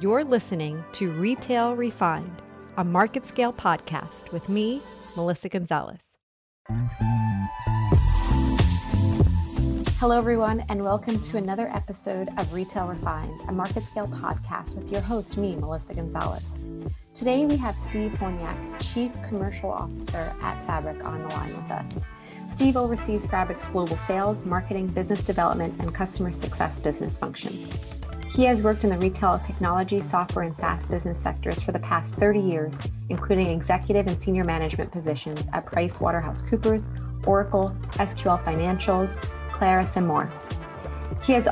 You're listening to Retail Refined, a MarketScale podcast with me, Melissa Gonzalez. Hello, everyone, and welcome to another episode of Retail Refined, a MarketScale podcast with your host, me, Melissa Gonzalez. Today, we have Steve Hornyak, Chief Commercial Officer at Fabric, on the line with us. Steve oversees Fabric's global sales, marketing, business development, and customer success business functions. He has worked in the retail, technology, software, and SaaS business sectors for the past 30 years, including executive and senior management positions at PricewaterhouseCoopers, Oracle, SQL Financials, Clarus, and more. He has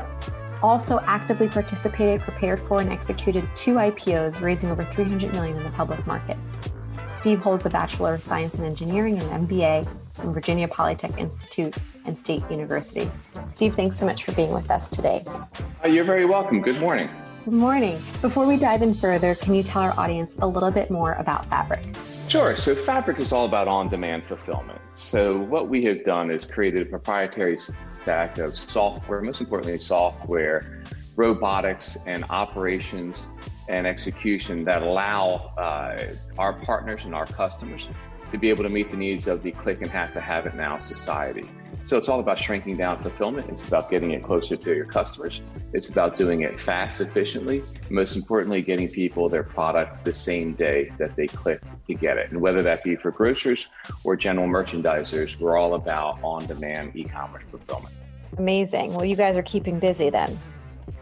also actively participated, prepared for, and executed two IPOs, raising over 300 million in the public market. Steve holds a Bachelor of Science in Engineering and MBA from Virginia Polytech Institute and State University. Steve, thanks so much for being with us today. Uh, you're very welcome. Good morning. Good morning. Before we dive in further, can you tell our audience a little bit more about Fabric? Sure. So, Fabric is all about on demand fulfillment. So, what we have done is created a proprietary stack of software, most importantly, software, robotics, and operations and execution that allow uh, our partners and our customers to be able to meet the needs of the click and have to have it now society. So it's all about shrinking down fulfillment. It's about getting it closer to your customers. It's about doing it fast, efficiently. Most importantly, getting people their product the same day that they click to get it. And whether that be for grocers or general merchandisers, we're all about on demand e commerce fulfillment. Amazing. Well, you guys are keeping busy then.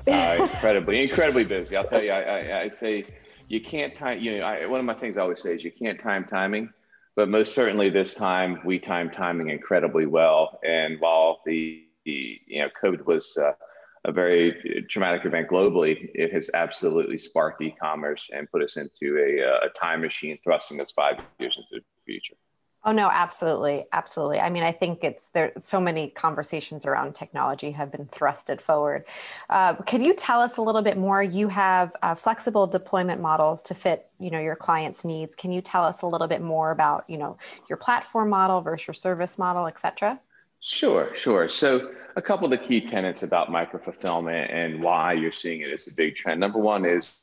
uh, incredibly, incredibly busy. I'll tell you, I, I, I say you can't time, you know, I, one of my things I always say is you can't time timing but most certainly this time we timed timing incredibly well. And while the, the you know COVID was uh, a very traumatic event globally, it has absolutely sparked e-commerce and put us into a, a time machine, thrusting us five years into the future. Oh no, absolutely, absolutely. I mean, I think it's there. So many conversations around technology have been thrusted forward. Uh, can you tell us a little bit more? You have uh, flexible deployment models to fit, you know, your clients' needs. Can you tell us a little bit more about, you know, your platform model versus your service model, et cetera? Sure, sure. So, a couple of the key tenets about micro fulfillment and why you're seeing it as a big trend. Number one is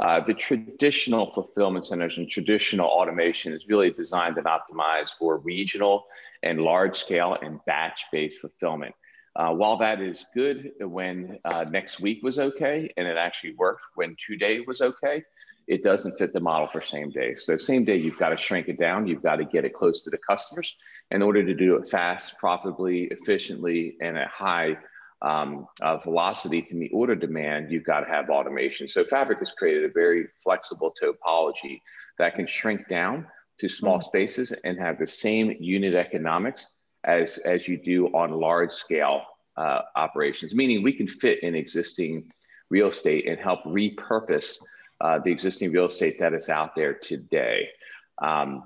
uh, the traditional fulfillment centers and traditional automation is really designed and optimized for regional and large scale and batch based fulfillment. Uh, while that is good when uh, next week was okay and it actually worked when two was okay, it doesn't fit the model for same day. So, same day, you've got to shrink it down. You've got to get it close to the customers in order to do it fast, profitably, efficiently, and at high um, uh, velocity to meet order demand, you've got to have automation. So Fabric has created a very flexible topology that can shrink down to small mm-hmm. spaces and have the same unit economics as, as you do on large scale uh, operations, meaning we can fit in existing real estate and help repurpose uh, the existing real estate that is out there today. Um,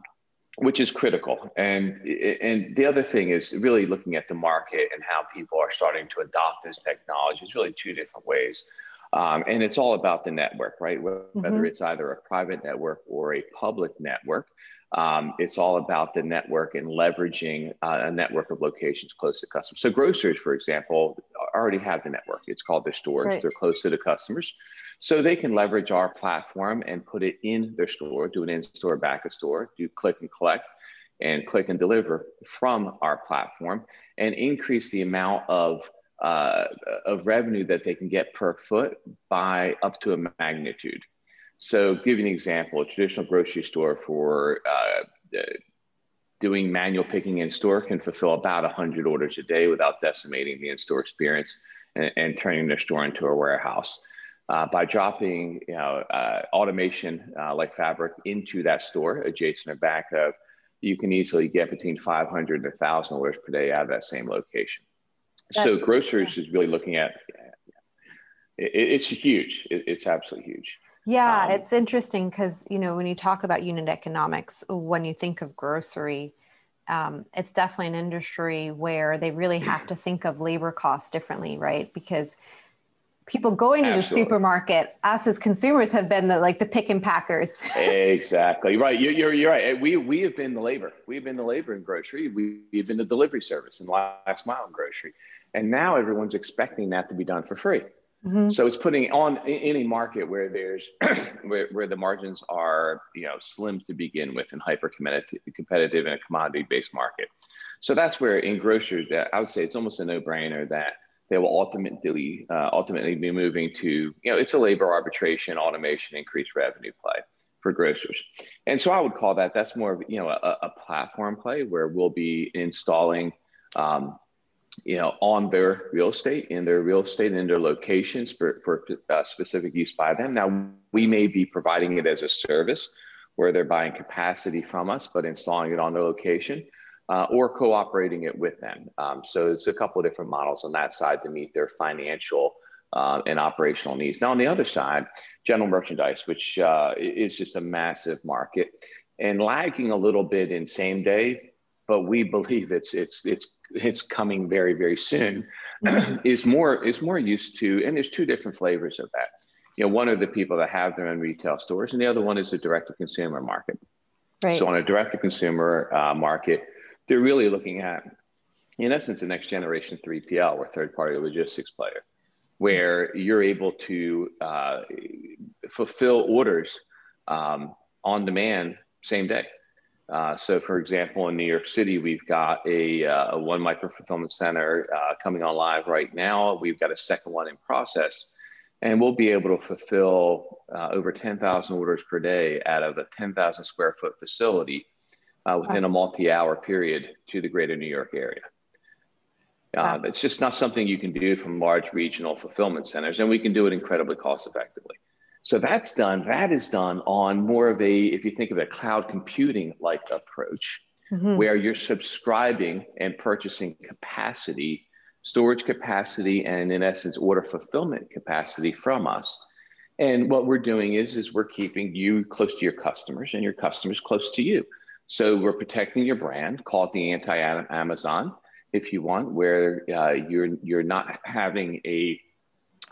which is critical. And and the other thing is really looking at the market and how people are starting to adopt this technology. It's really two different ways. Um, and it's all about the network, right? Whether mm-hmm. it's either a private network or a public network. Um, it's all about the network and leveraging uh, a network of locations close to customers. So grocers, for example, already have the network. It's called their stores. Right. They're close to the customers. So they can leverage our platform and put it in their store, do an in-store, back of store, do click and collect and click and deliver from our platform and increase the amount of uh, of revenue that they can get per foot by up to a magnitude. So, give you an example: a traditional grocery store for uh, doing manual picking in store can fulfill about 100 orders a day without decimating the in-store experience and, and turning their store into a warehouse. Uh, by dropping you know, uh, automation uh, like Fabric into that store, adjacent or back of, you can easily get between 500 and 1,000 orders per day out of that same location. That's, so grocers yeah. is really looking at it, it's huge. It, it's absolutely huge. Yeah, um, it's interesting because you know when you talk about unit economics, when you think of grocery, um, it's definitely an industry where they really have to think of labor costs differently, right? Because people going to Absolutely. the supermarket, us as consumers have been the like the pick and packers. exactly right. You're, you're, you're right. We we have been the labor. We've been the labor in grocery. We, we've been the delivery service and last mile in grocery, and now everyone's expecting that to be done for free. Mm-hmm. So it's putting on any market where there's where, where the margins are you know slim to begin with and hyper competitive in a commodity based market. So that's where in grocers that I would say it's almost a no brainer that they will ultimately uh, ultimately be moving to you know it's a labor arbitration automation increased revenue play for grocers and so i would call that that's more of you know a, a platform play where we'll be installing um, you know on their real estate in their real estate in their locations for, for uh, specific use by them now we may be providing it as a service where they're buying capacity from us but installing it on their location uh, or cooperating it with them. Um, so it's a couple of different models on that side to meet their financial uh, and operational needs. Now on the other side, general merchandise, which uh, is just a massive market and lagging a little bit in same day, but we believe it's it's it's it's coming very very soon. is more is more used to, and there's two different flavors of that. You know, one are the people that have their own retail stores, and the other one is the direct to consumer market. Right. So on a direct to consumer uh, market, they're really looking at, in essence, a next generation 3PL or third party logistics player, where you're able to uh, fulfill orders um, on demand same day. Uh, so, for example, in New York City, we've got a, uh, one micro fulfillment center uh, coming on live right now. We've got a second one in process, and we'll be able to fulfill uh, over 10,000 orders per day out of a 10,000 square foot facility uh, within a multi-hour period to the greater New York area. Uh, wow. It's just not something you can do from large regional fulfillment centers, and we can do it incredibly cost effectively. So that's done. That is done on more of a, if you think of a cloud computing like approach, mm-hmm. where you're subscribing and purchasing capacity, storage capacity, and in essence, order fulfillment capacity from us. And what we're doing is, is we're keeping you close to your customers and your customers close to you. So we're protecting your brand, call it the anti-Amazon, if you want, where uh, you're you're not having a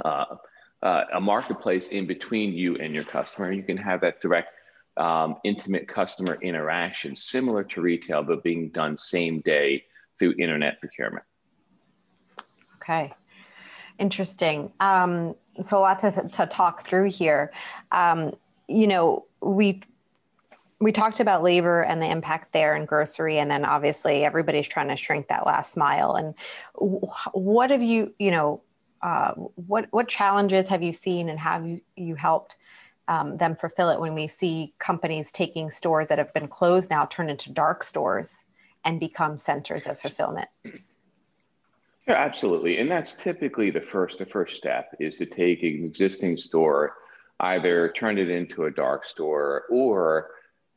uh, uh, a marketplace in between you and your customer. You can have that direct, um, intimate customer interaction, similar to retail, but being done same day through internet procurement. Okay, interesting. Um, so a lot to, to talk through here. Um, you know, we we talked about labor and the impact there in grocery and then obviously everybody's trying to shrink that last mile and what have you you know uh, what what challenges have you seen and have you, you helped um, them fulfill it when we see companies taking stores that have been closed now turn into dark stores and become centers of fulfillment yeah absolutely and that's typically the first the first step is to take an existing store either turn it into a dark store or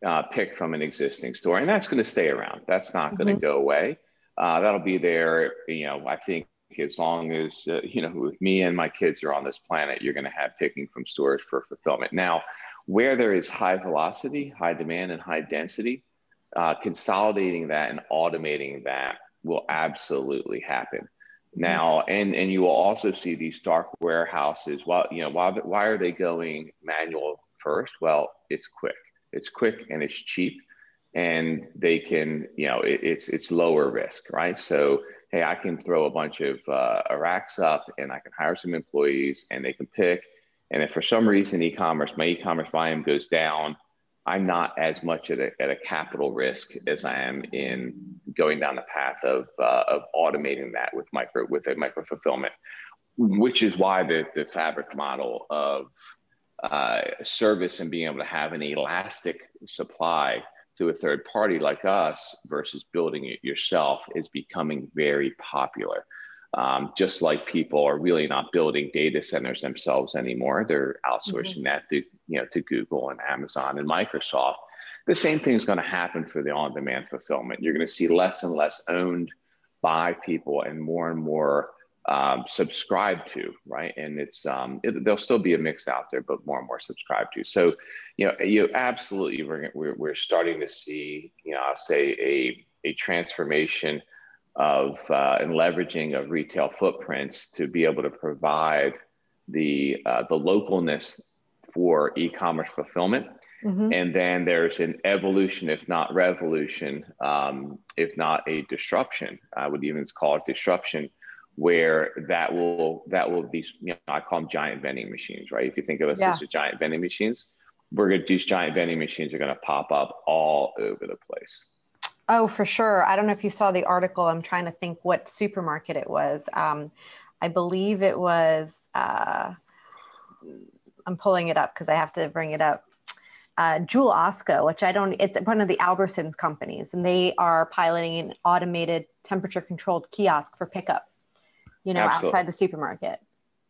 uh, pick from an existing store, and that's going to stay around. That's not mm-hmm. going to go away. Uh, that'll be there. You know, I think as long as uh, you know, with me and my kids are on this planet, you're going to have picking from stores for fulfillment. Now, where there is high velocity, high demand, and high density, uh, consolidating that and automating that will absolutely happen. Mm-hmm. Now, and and you will also see these dark warehouses. Well, you know, why why are they going manual first? Well, it's quick it's quick and it's cheap, and they can, you know, it, it's it's lower risk, right? So hey, I can throw a bunch of uh, racks up, and I can hire some employees, and they can pick. And if for some reason e-commerce, my e-commerce volume goes down, I'm not as much at a, at a capital risk as I am in going down the path of, uh, of automating that with micro with a micro fulfillment, which is why the, the fabric model of uh, service and being able to have an elastic supply through a third party like us versus building it yourself is becoming very popular. Um, just like people are really not building data centers themselves anymore, they're outsourcing mm-hmm. that to you know to Google and Amazon and Microsoft. The same thing is going to happen for the on-demand fulfillment. You're going to see less and less owned by people and more and more um, subscribe to, right? And it's um, it, there'll still be a mix out there, but more and more subscribe to. So, you know, you absolutely we're, we're, we're starting to see, you know, I'll say a a transformation of uh, and leveraging of retail footprints to be able to provide the uh, the localness for e-commerce fulfillment. Mm-hmm. And then there's an evolution, if not revolution, um, if not a disruption. I would even call it disruption where that will that will be you know I call them giant vending machines, right? If you think of us yeah. as giant vending machines, we're gonna these giant vending machines are gonna pop up all over the place. Oh, for sure. I don't know if you saw the article. I'm trying to think what supermarket it was. Um, I believe it was. Uh, I'm pulling it up because I have to bring it up. Uh, Jewel Osco, which I don't. It's one of the Albertsons companies, and they are piloting an automated temperature-controlled kiosk for pickup you know, Absolutely. outside the supermarket.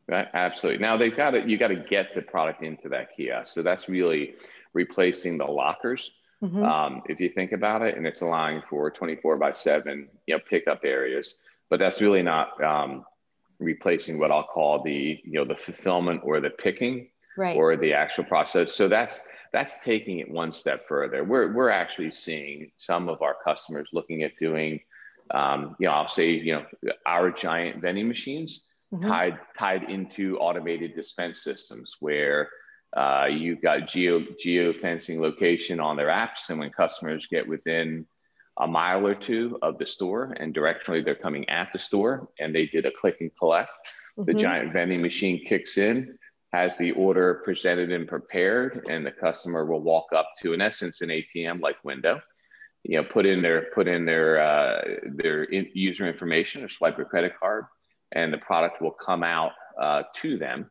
Right. Absolutely. Now they've got to, you got to get the product into that kiosk. So that's really replacing the lockers. Mm-hmm. Um, if you think about it, and it's allowing for 24 by seven, you know, pickup areas, but that's really not um, replacing what I'll call the, you know, the fulfillment or the picking right. or the actual process. So that's, that's taking it one step further. We're, we're actually seeing some of our customers looking at doing um, you know, I'll say, you know, our giant vending machines mm-hmm. tied tied into automated dispense systems where uh, you've got geo geo fencing location on their apps, and when customers get within a mile or two of the store and directionally they're coming at the store and they did a click and collect, mm-hmm. the giant vending machine kicks in, has the order presented and prepared, and the customer will walk up to, in essence, an ATM like window you know put in their put in their uh, their in user information or swipe a credit card and the product will come out uh, to them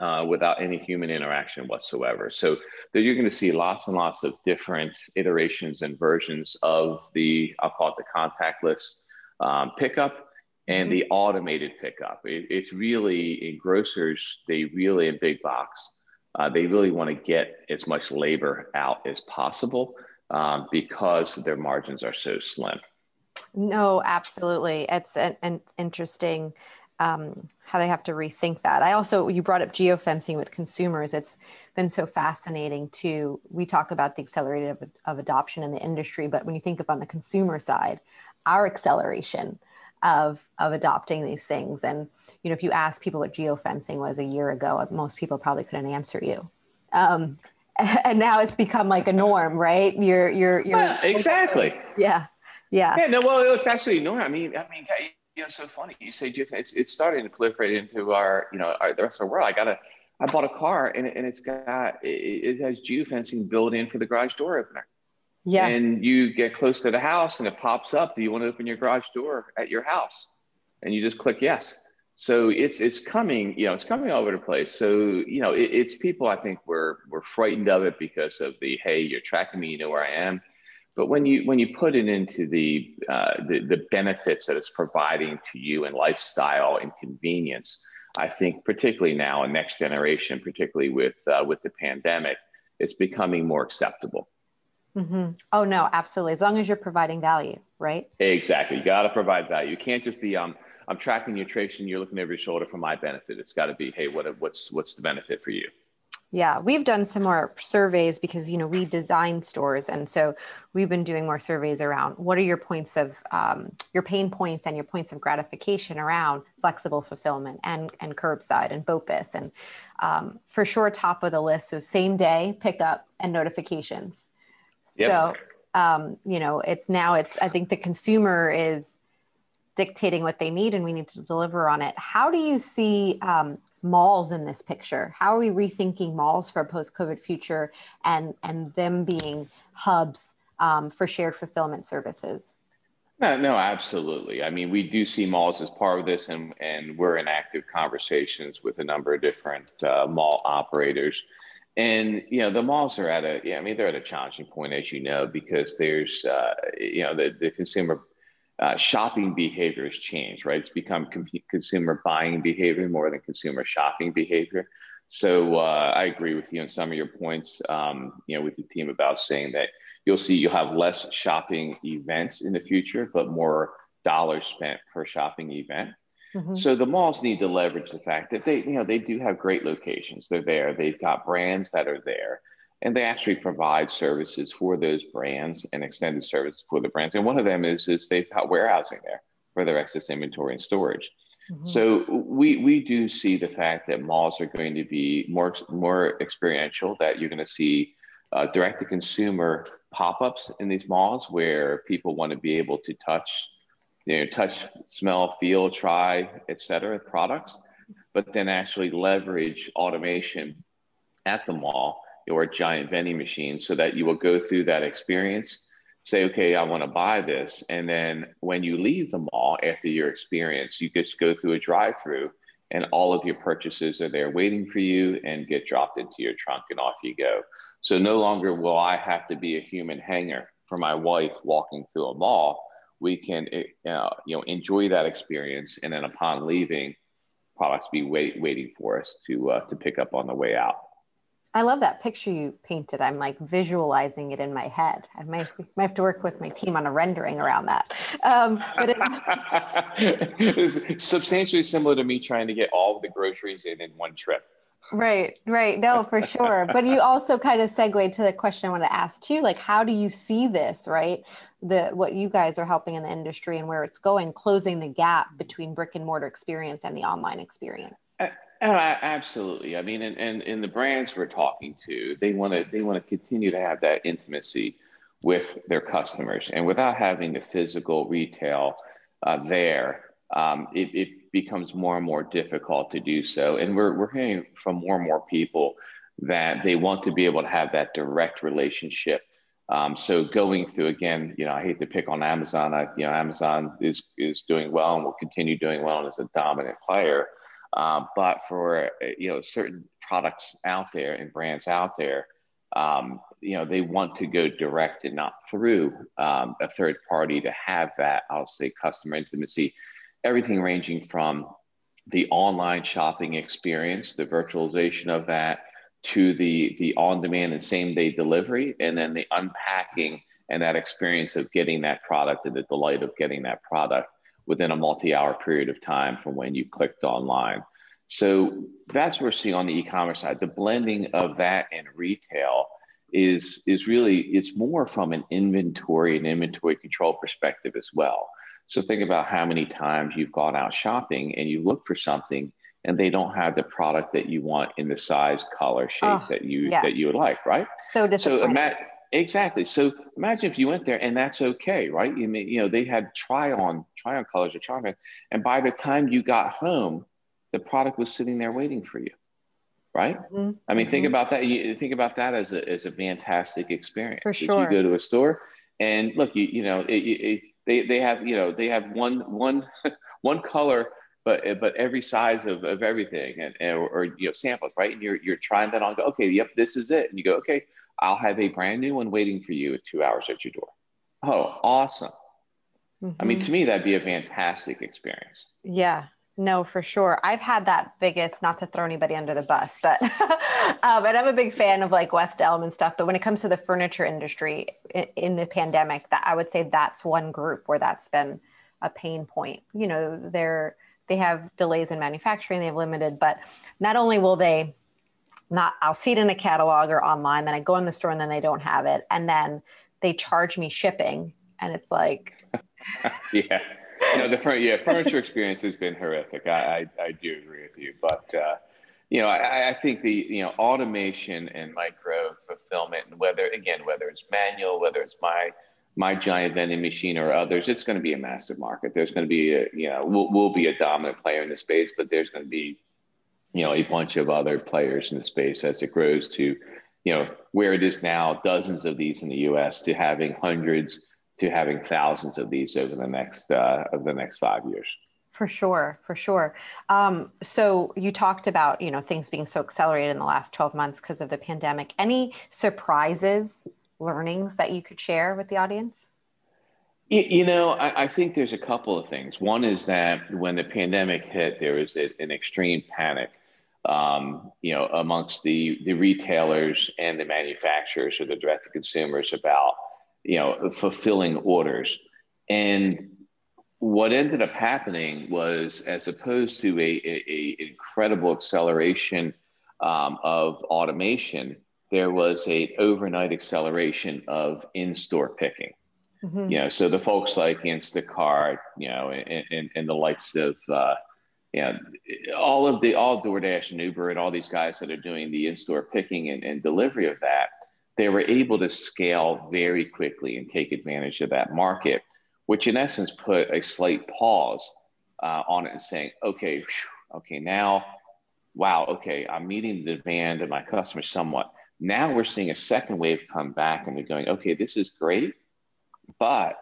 uh, without any human interaction whatsoever. So you're going to see lots and lots of different iterations and versions of the i'll call it the contactless um, pickup and mm-hmm. the automated pickup. It, it's really in grocers they really in big box uh, they really want to get as much labor out as possible um, because their margins are so slim. No, absolutely. It's an, an interesting um, how they have to rethink that. I also, you brought up geofencing with consumers. It's been so fascinating to, we talk about the accelerated of, of adoption in the industry, but when you think of on the consumer side, our acceleration of, of adopting these things. And, you know, if you ask people what geofencing was a year ago, most people probably couldn't answer you. Um, and now it's become like a norm, right? You're you're you're well, exactly. Yeah. Yeah. Yeah. No, well, it's actually norm. I mean, I mean, you know, so funny. You say it's it's starting to proliferate into our, you know, our, the rest of the world. I got a, I bought a car and, and it's got it, it has geofencing built in for the garage door opener. Yeah. And you get close to the house and it pops up. Do you want to open your garage door at your house? And you just click yes so it's it's coming you know it's coming all over the place. So you know it, it's people i think we're we're frightened of it because of the hey you're tracking me you know where i am. But when you when you put it into the uh, the, the benefits that it's providing to you and lifestyle and convenience i think particularly now in next generation particularly with uh, with the pandemic it's becoming more acceptable. Mm-hmm. oh no absolutely. As long as you're providing value right? Exactly. You got to provide value. You can't just be um I'm tracking nutrition. You're looking over your shoulder for my benefit. It's got to be, hey, what what's what's the benefit for you? Yeah, we've done some more surveys because you know we design stores, and so we've been doing more surveys around what are your points of um, your pain points and your points of gratification around flexible fulfillment and and curbside and BOPIS, and um, for sure top of the list was same day pickup and notifications. Yep. So um, you know it's now it's I think the consumer is dictating what they need and we need to deliver on it. How do you see um, malls in this picture? How are we rethinking malls for a post-COVID future and, and them being hubs um, for shared fulfillment services? No, no, absolutely. I mean, we do see malls as part of this, and, and we're in active conversations with a number of different uh, mall operators. And you know, the malls are at a, yeah, I mean, they're at a challenging point, as you know, because there's, uh, you know, the, the consumer uh, shopping behavior has changed, right? It's become com- consumer buying behavior more than consumer shopping behavior. So uh, I agree with you on some of your points, um, you know, with the team about saying that you'll see you'll have less shopping events in the future, but more dollars spent per shopping event. Mm-hmm. So the malls need to leverage the fact that they, you know, they do have great locations. They're there. They've got brands that are there and they actually provide services for those brands and extended services for the brands. And one of them is is they've got warehousing there for their excess inventory and storage. Mm-hmm. So we we do see the fact that malls are going to be more more experiential. That you're going to see uh, direct to consumer pop ups in these malls where people want to be able to touch you know, touch, smell, feel, try, etc. products, but then actually leverage automation at the mall or giant vending machine so that you will go through that experience, say, okay, I want to buy this. And then when you leave the mall after your experience, you just go through a drive through and all of your purchases are there waiting for you and get dropped into your trunk and off you go. So no longer will I have to be a human hanger for my wife walking through a mall. We can uh, you know enjoy that experience, and then upon leaving, products be wait, waiting for us to uh, to pick up on the way out. I love that picture you painted. I'm like visualizing it in my head. I might, might have to work with my team on a rendering around that. Um, but it, it's substantially similar to me trying to get all of the groceries in in one trip. Right, right. No, for sure. but you also kind of segue to the question I want to ask too. Like, how do you see this, right? The what you guys are helping in the industry and where it's going, closing the gap between brick and mortar experience and the online experience. Absolutely. I mean, and, and, and the brands we're talking to, they want to they want to continue to have that intimacy with their customers, and without having the physical retail uh, there, um, it, it becomes more and more difficult to do so. And we're we're hearing from more and more people that they want to be able to have that direct relationship. Um, so going through again, you know, I hate to pick on Amazon. I, you know, Amazon is is doing well and will continue doing well and is a dominant player. Um, but for you know certain products out there and brands out there, um, you know they want to go direct and not through um, a third party to have that I'll say customer intimacy. Everything ranging from the online shopping experience, the virtualization of that, to the the on-demand and same-day delivery, and then the unpacking and that experience of getting that product and the delight of getting that product within a multi-hour period of time from when you clicked online. So that's what we're seeing on the e-commerce side. The blending of that and retail is is really it's more from an inventory and inventory control perspective as well. So think about how many times you've gone out shopping and you look for something and they don't have the product that you want in the size, color, shape oh, that you yeah. that you would like, right? So disappointing. So ima- exactly. So imagine if you went there and that's okay, right? You mean you know they had try on try on colors or try and by the time you got home, the product was sitting there waiting for you, right? Mm-hmm. I mean, mm-hmm. think about that. You think about that as a as a fantastic experience. For sure. If you go to a store and look, you you know it, it, they they have you know they have one one one color but but every size of, of everything and, and or, or, you know samples right and you're you're trying that on go okay yep this is it and you go okay i'll have a brand new one waiting for you at two hours at your door oh awesome mm-hmm. i mean mm-hmm. to me that'd be a fantastic experience yeah no, for sure. I've had that biggest, not to throw anybody under the bus, but um, and I'm a big fan of like West Elm and stuff. But when it comes to the furniture industry in, in the pandemic, that I would say that's one group where that's been a pain point. You know, they're they have delays in manufacturing, they have limited, but not only will they not, I'll see it in a catalog or online, then I go in the store and then they don't have it, and then they charge me shipping, and it's like, yeah no, the yeah furniture experience has been horrific. I, I, I do agree with you, but uh, you know I, I think the you know automation and micro fulfillment, and whether again whether it's manual, whether it's my my giant vending machine or others, it's going to be a massive market. There's going to be a you know we'll, we'll be a dominant player in the space, but there's going to be you know a bunch of other players in the space as it grows to you know where it is now, dozens of these in the U.S. to having hundreds to having thousands of these over the next uh, over the next five years. For sure, for sure. Um, so you talked about you know things being so accelerated in the last twelve months because of the pandemic. Any surprises, learnings that you could share with the audience? You know, I, I, think there's a couple of things. One is that when the pandemic hit, there was a, an extreme panic, um, you know, amongst the the retailers and the manufacturers or the direct to consumers about you know, fulfilling orders. And what ended up happening was, as opposed to a, a, a incredible acceleration um, of automation, there was a overnight acceleration of in-store picking. Mm-hmm. You know, so the folks like Instacart, you know, and, and, and the likes of, uh, you know, all of the all DoorDash and Uber and all these guys that are doing the in-store picking and, and delivery of that they were able to scale very quickly and take advantage of that market. which in essence put a slight pause uh, on it and saying, okay, whew, okay, now, wow, okay, I'm meeting the demand of my customers somewhat. Now we're seeing a second wave come back and we're going, okay, this is great, but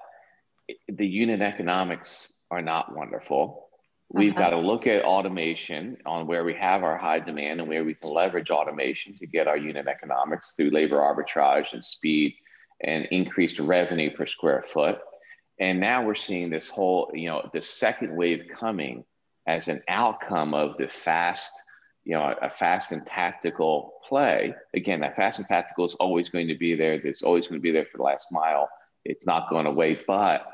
the unit economics are not wonderful. We've uh-huh. got to look at automation on where we have our high demand and where we can leverage automation to get our unit economics through labor arbitrage and speed and increased revenue per square foot. And now we're seeing this whole, you know, the second wave coming as an outcome of the fast, you know, a fast and tactical play. Again, that fast and tactical is always going to be there. It's always going to be there for the last mile. It's not going away, but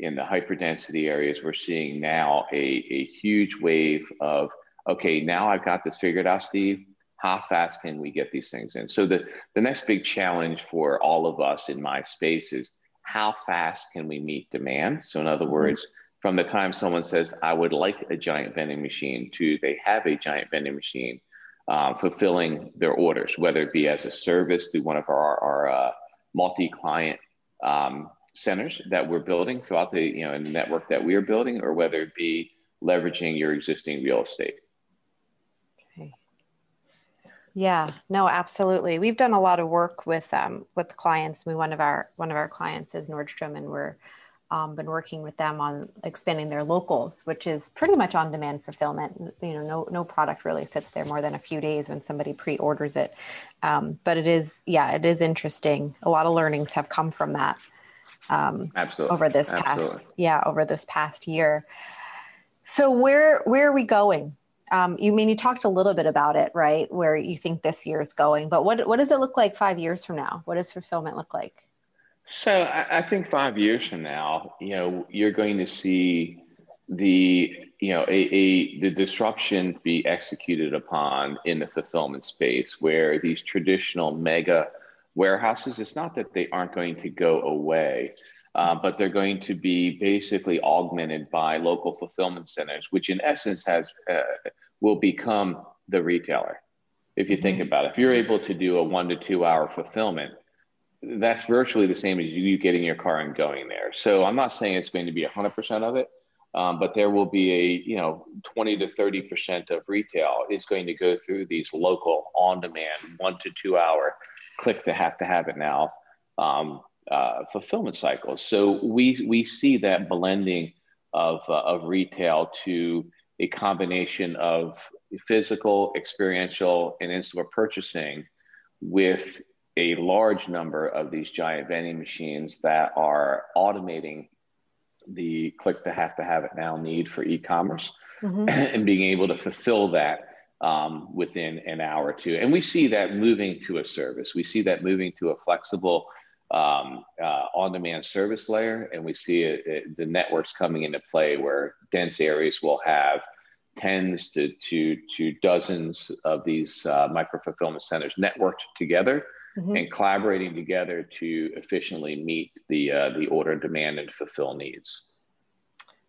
in the hyperdensity areas, we're seeing now a, a huge wave of, okay, now I've got this figured out, Steve. How fast can we get these things in? So the, the next big challenge for all of us in my space is how fast can we meet demand? So in other mm-hmm. words, from the time someone says, I would like a giant vending machine to they have a giant vending machine um, fulfilling their orders, whether it be as a service through one of our, our uh, multi-client um, centers that we're building throughout the you know network that we are building, or whether it be leveraging your existing real estate. Okay. Yeah, no, absolutely. We've done a lot of work with um, with clients. We one of our one of our clients is Nordstrom, and we're um, been working with them on expanding their locals, which is pretty much on demand fulfillment. You know, no no product really sits there more than a few days when somebody pre-orders it. Um, but it is, yeah, it is interesting. A lot of learnings have come from that um, Absolutely. over this Absolutely. past yeah over this past year. So where where are we going? Um, you mean you talked a little bit about it, right? Where you think this year is going, but what what does it look like five years from now? What does fulfillment look like? So I, I think five years from now, you know, you're going to see the you know a, a the disruption be executed upon in the fulfillment space where these traditional mega warehouses, it's not that they aren't going to go away, uh, but they're going to be basically augmented by local fulfillment centers, which in essence has uh, will become the retailer. If you think mm-hmm. about it, if you're able to do a one to two hour fulfillment, that's virtually the same as you getting your car and going there. So I'm not saying it's going to be 100% of it, um, but there will be a you know 20 to 30 percent of retail is going to go through these local on-demand one to two hour click to have to have it now um, uh, fulfillment cycles. So we we see that blending of uh, of retail to a combination of physical, experiential, and in-store purchasing with a large number of these giant vending machines that are automating the click to have to have it now need for e-commerce mm-hmm. and being able to fulfill that um, within an hour or two. And we see that moving to a service. We see that moving to a flexible um, uh, on-demand service layer, and we see it, it, the networks coming into play where dense areas will have tens to to, to dozens of these uh, micro fulfillment centers networked together mm-hmm. and collaborating together to efficiently meet the uh, the order demand and fulfill needs.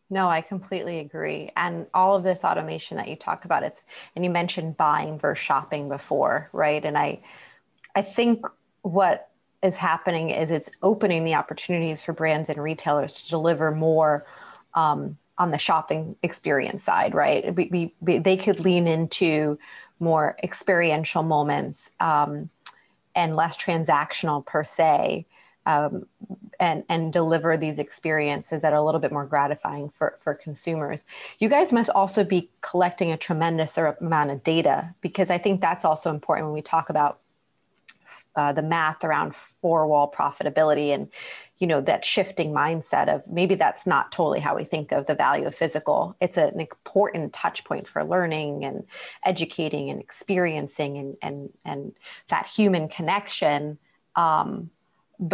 No, I completely agree. And all of this automation that you talk about, it's and you mentioned buying versus shopping before, right? And I I think what is happening is it's opening the opportunities for brands and retailers to deliver more um, on the shopping experience side, right? We, we, they could lean into more experiential moments um, and less transactional per se um, and and deliver these experiences that are a little bit more gratifying for for consumers. You guys must also be collecting a tremendous amount of data because I think that's also important when we talk about uh, the math around four wall profitability and you know that shifting mindset of maybe that's not totally how we think of the value of physical it's an important touch point for learning and educating and experiencing and and and that human connection um,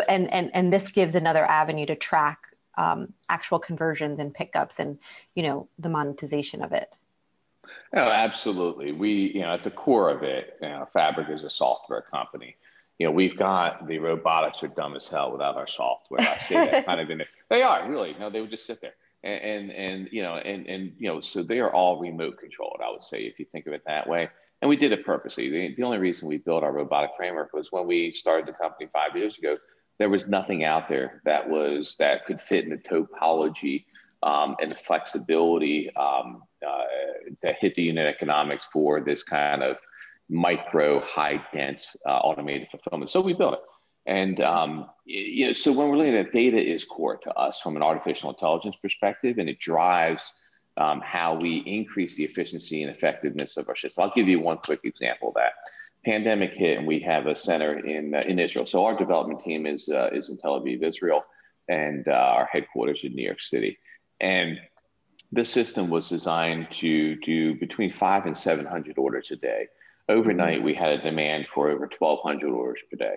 and and and this gives another avenue to track um, actual conversions and pickups and you know the monetization of it. Oh absolutely. We you know at the core of it you know, fabric is a software company. You know we've got the robotics are dumb as hell without our software. I say that kind of in it they are really. No they would just sit there. And, and and you know and and you know so they are all remote controlled i would say if you think of it that way and we did it purposely the, the only reason we built our robotic framework was when we started the company five years ago there was nothing out there that was that could fit in the topology um, and the flexibility um, uh, that hit the unit economics for this kind of micro, high dense uh, automated fulfillment. So we built it. And um, you know, so when we're looking at data is core to us from an artificial intelligence perspective, and it drives um, how we increase the efficiency and effectiveness of our system. I'll give you one quick example of that. Pandemic hit, and we have a center in uh, in Israel. So our development team is uh, is in Tel Aviv, Israel, and uh, our headquarters in New York City. And this system was designed to do between five and 700 orders a day. Overnight, we had a demand for over 1,200 orders per day.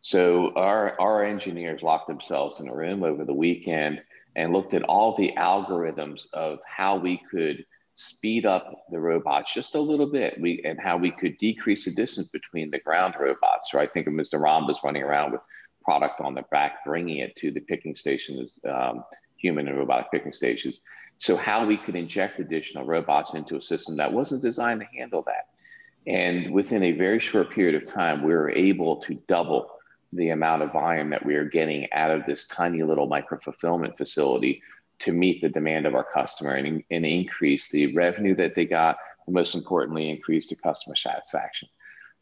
So our, our engineers locked themselves in a room over the weekend and looked at all the algorithms of how we could speed up the robots just a little bit we, and how we could decrease the distance between the ground robots. So I think of Mr. Rambas running around with product on the back, bringing it to the picking stations um, human and robotic picking stations. So how we could inject additional robots into a system that wasn't designed to handle that. And within a very short period of time, we were able to double the amount of volume that we are getting out of this tiny little micro fulfillment facility to meet the demand of our customer and, and increase the revenue that they got, and most importantly, increase the customer satisfaction.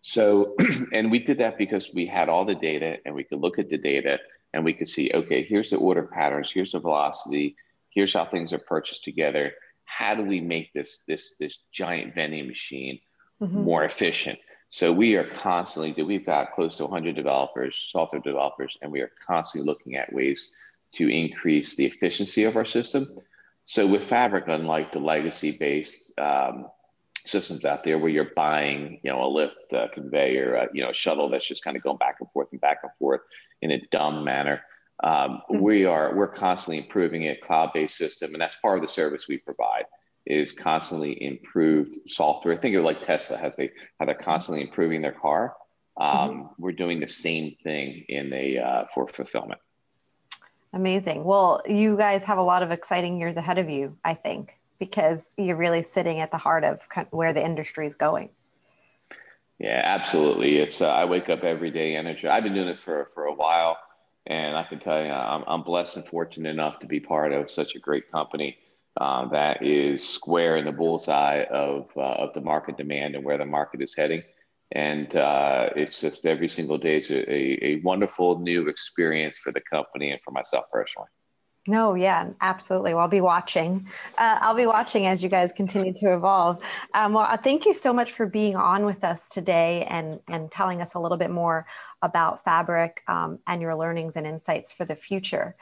So, and we did that because we had all the data and we could look at the data and we could see, okay, here's the order patterns, here's the velocity, here's how things are purchased together. How do we make this this this giant vending machine mm-hmm. more efficient? So we are constantly, we've got close to 100 developers, software developers, and we are constantly looking at ways to increase the efficiency of our system. So with Fabric, unlike the legacy-based um, systems out there where you're buying, you know, a lift, a conveyor, a, you know, a shuttle that's just kind of going back and forth and back and forth in a dumb manner. Um, mm-hmm. We are we're constantly improving a cloud-based system, and that's part of the service we provide is constantly improved software. Think of like Tesla has they how they're constantly improving their car. Um, mm-hmm. We're doing the same thing in a uh, for fulfillment. Amazing. Well, you guys have a lot of exciting years ahead of you, I think because you're really sitting at the heart of where the industry is going. Yeah, absolutely. It's uh, I wake up every day energy. I've been doing this for for a while, and I can tell you, I'm, I'm blessed and fortunate enough to be part of such a great company uh, that is square in the bullseye of uh, of the market demand and where the market is heading. And uh, it's just every single day is a, a, wonderful new experience for the company and for myself personally. No, yeah, absolutely. Well, I'll be watching. Uh, I'll be watching as you guys continue to evolve. Um, well, uh, thank you so much for being on with us today and and telling us a little bit more about Fabric um, and your learnings and insights for the future.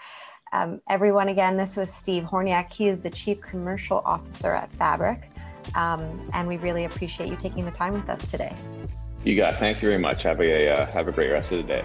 Um, everyone, again, this was Steve Hornyak. He is the Chief Commercial Officer at Fabric, um, and we really appreciate you taking the time with us today. You got. It. Thank you very much. Have a uh, have a great rest of the day.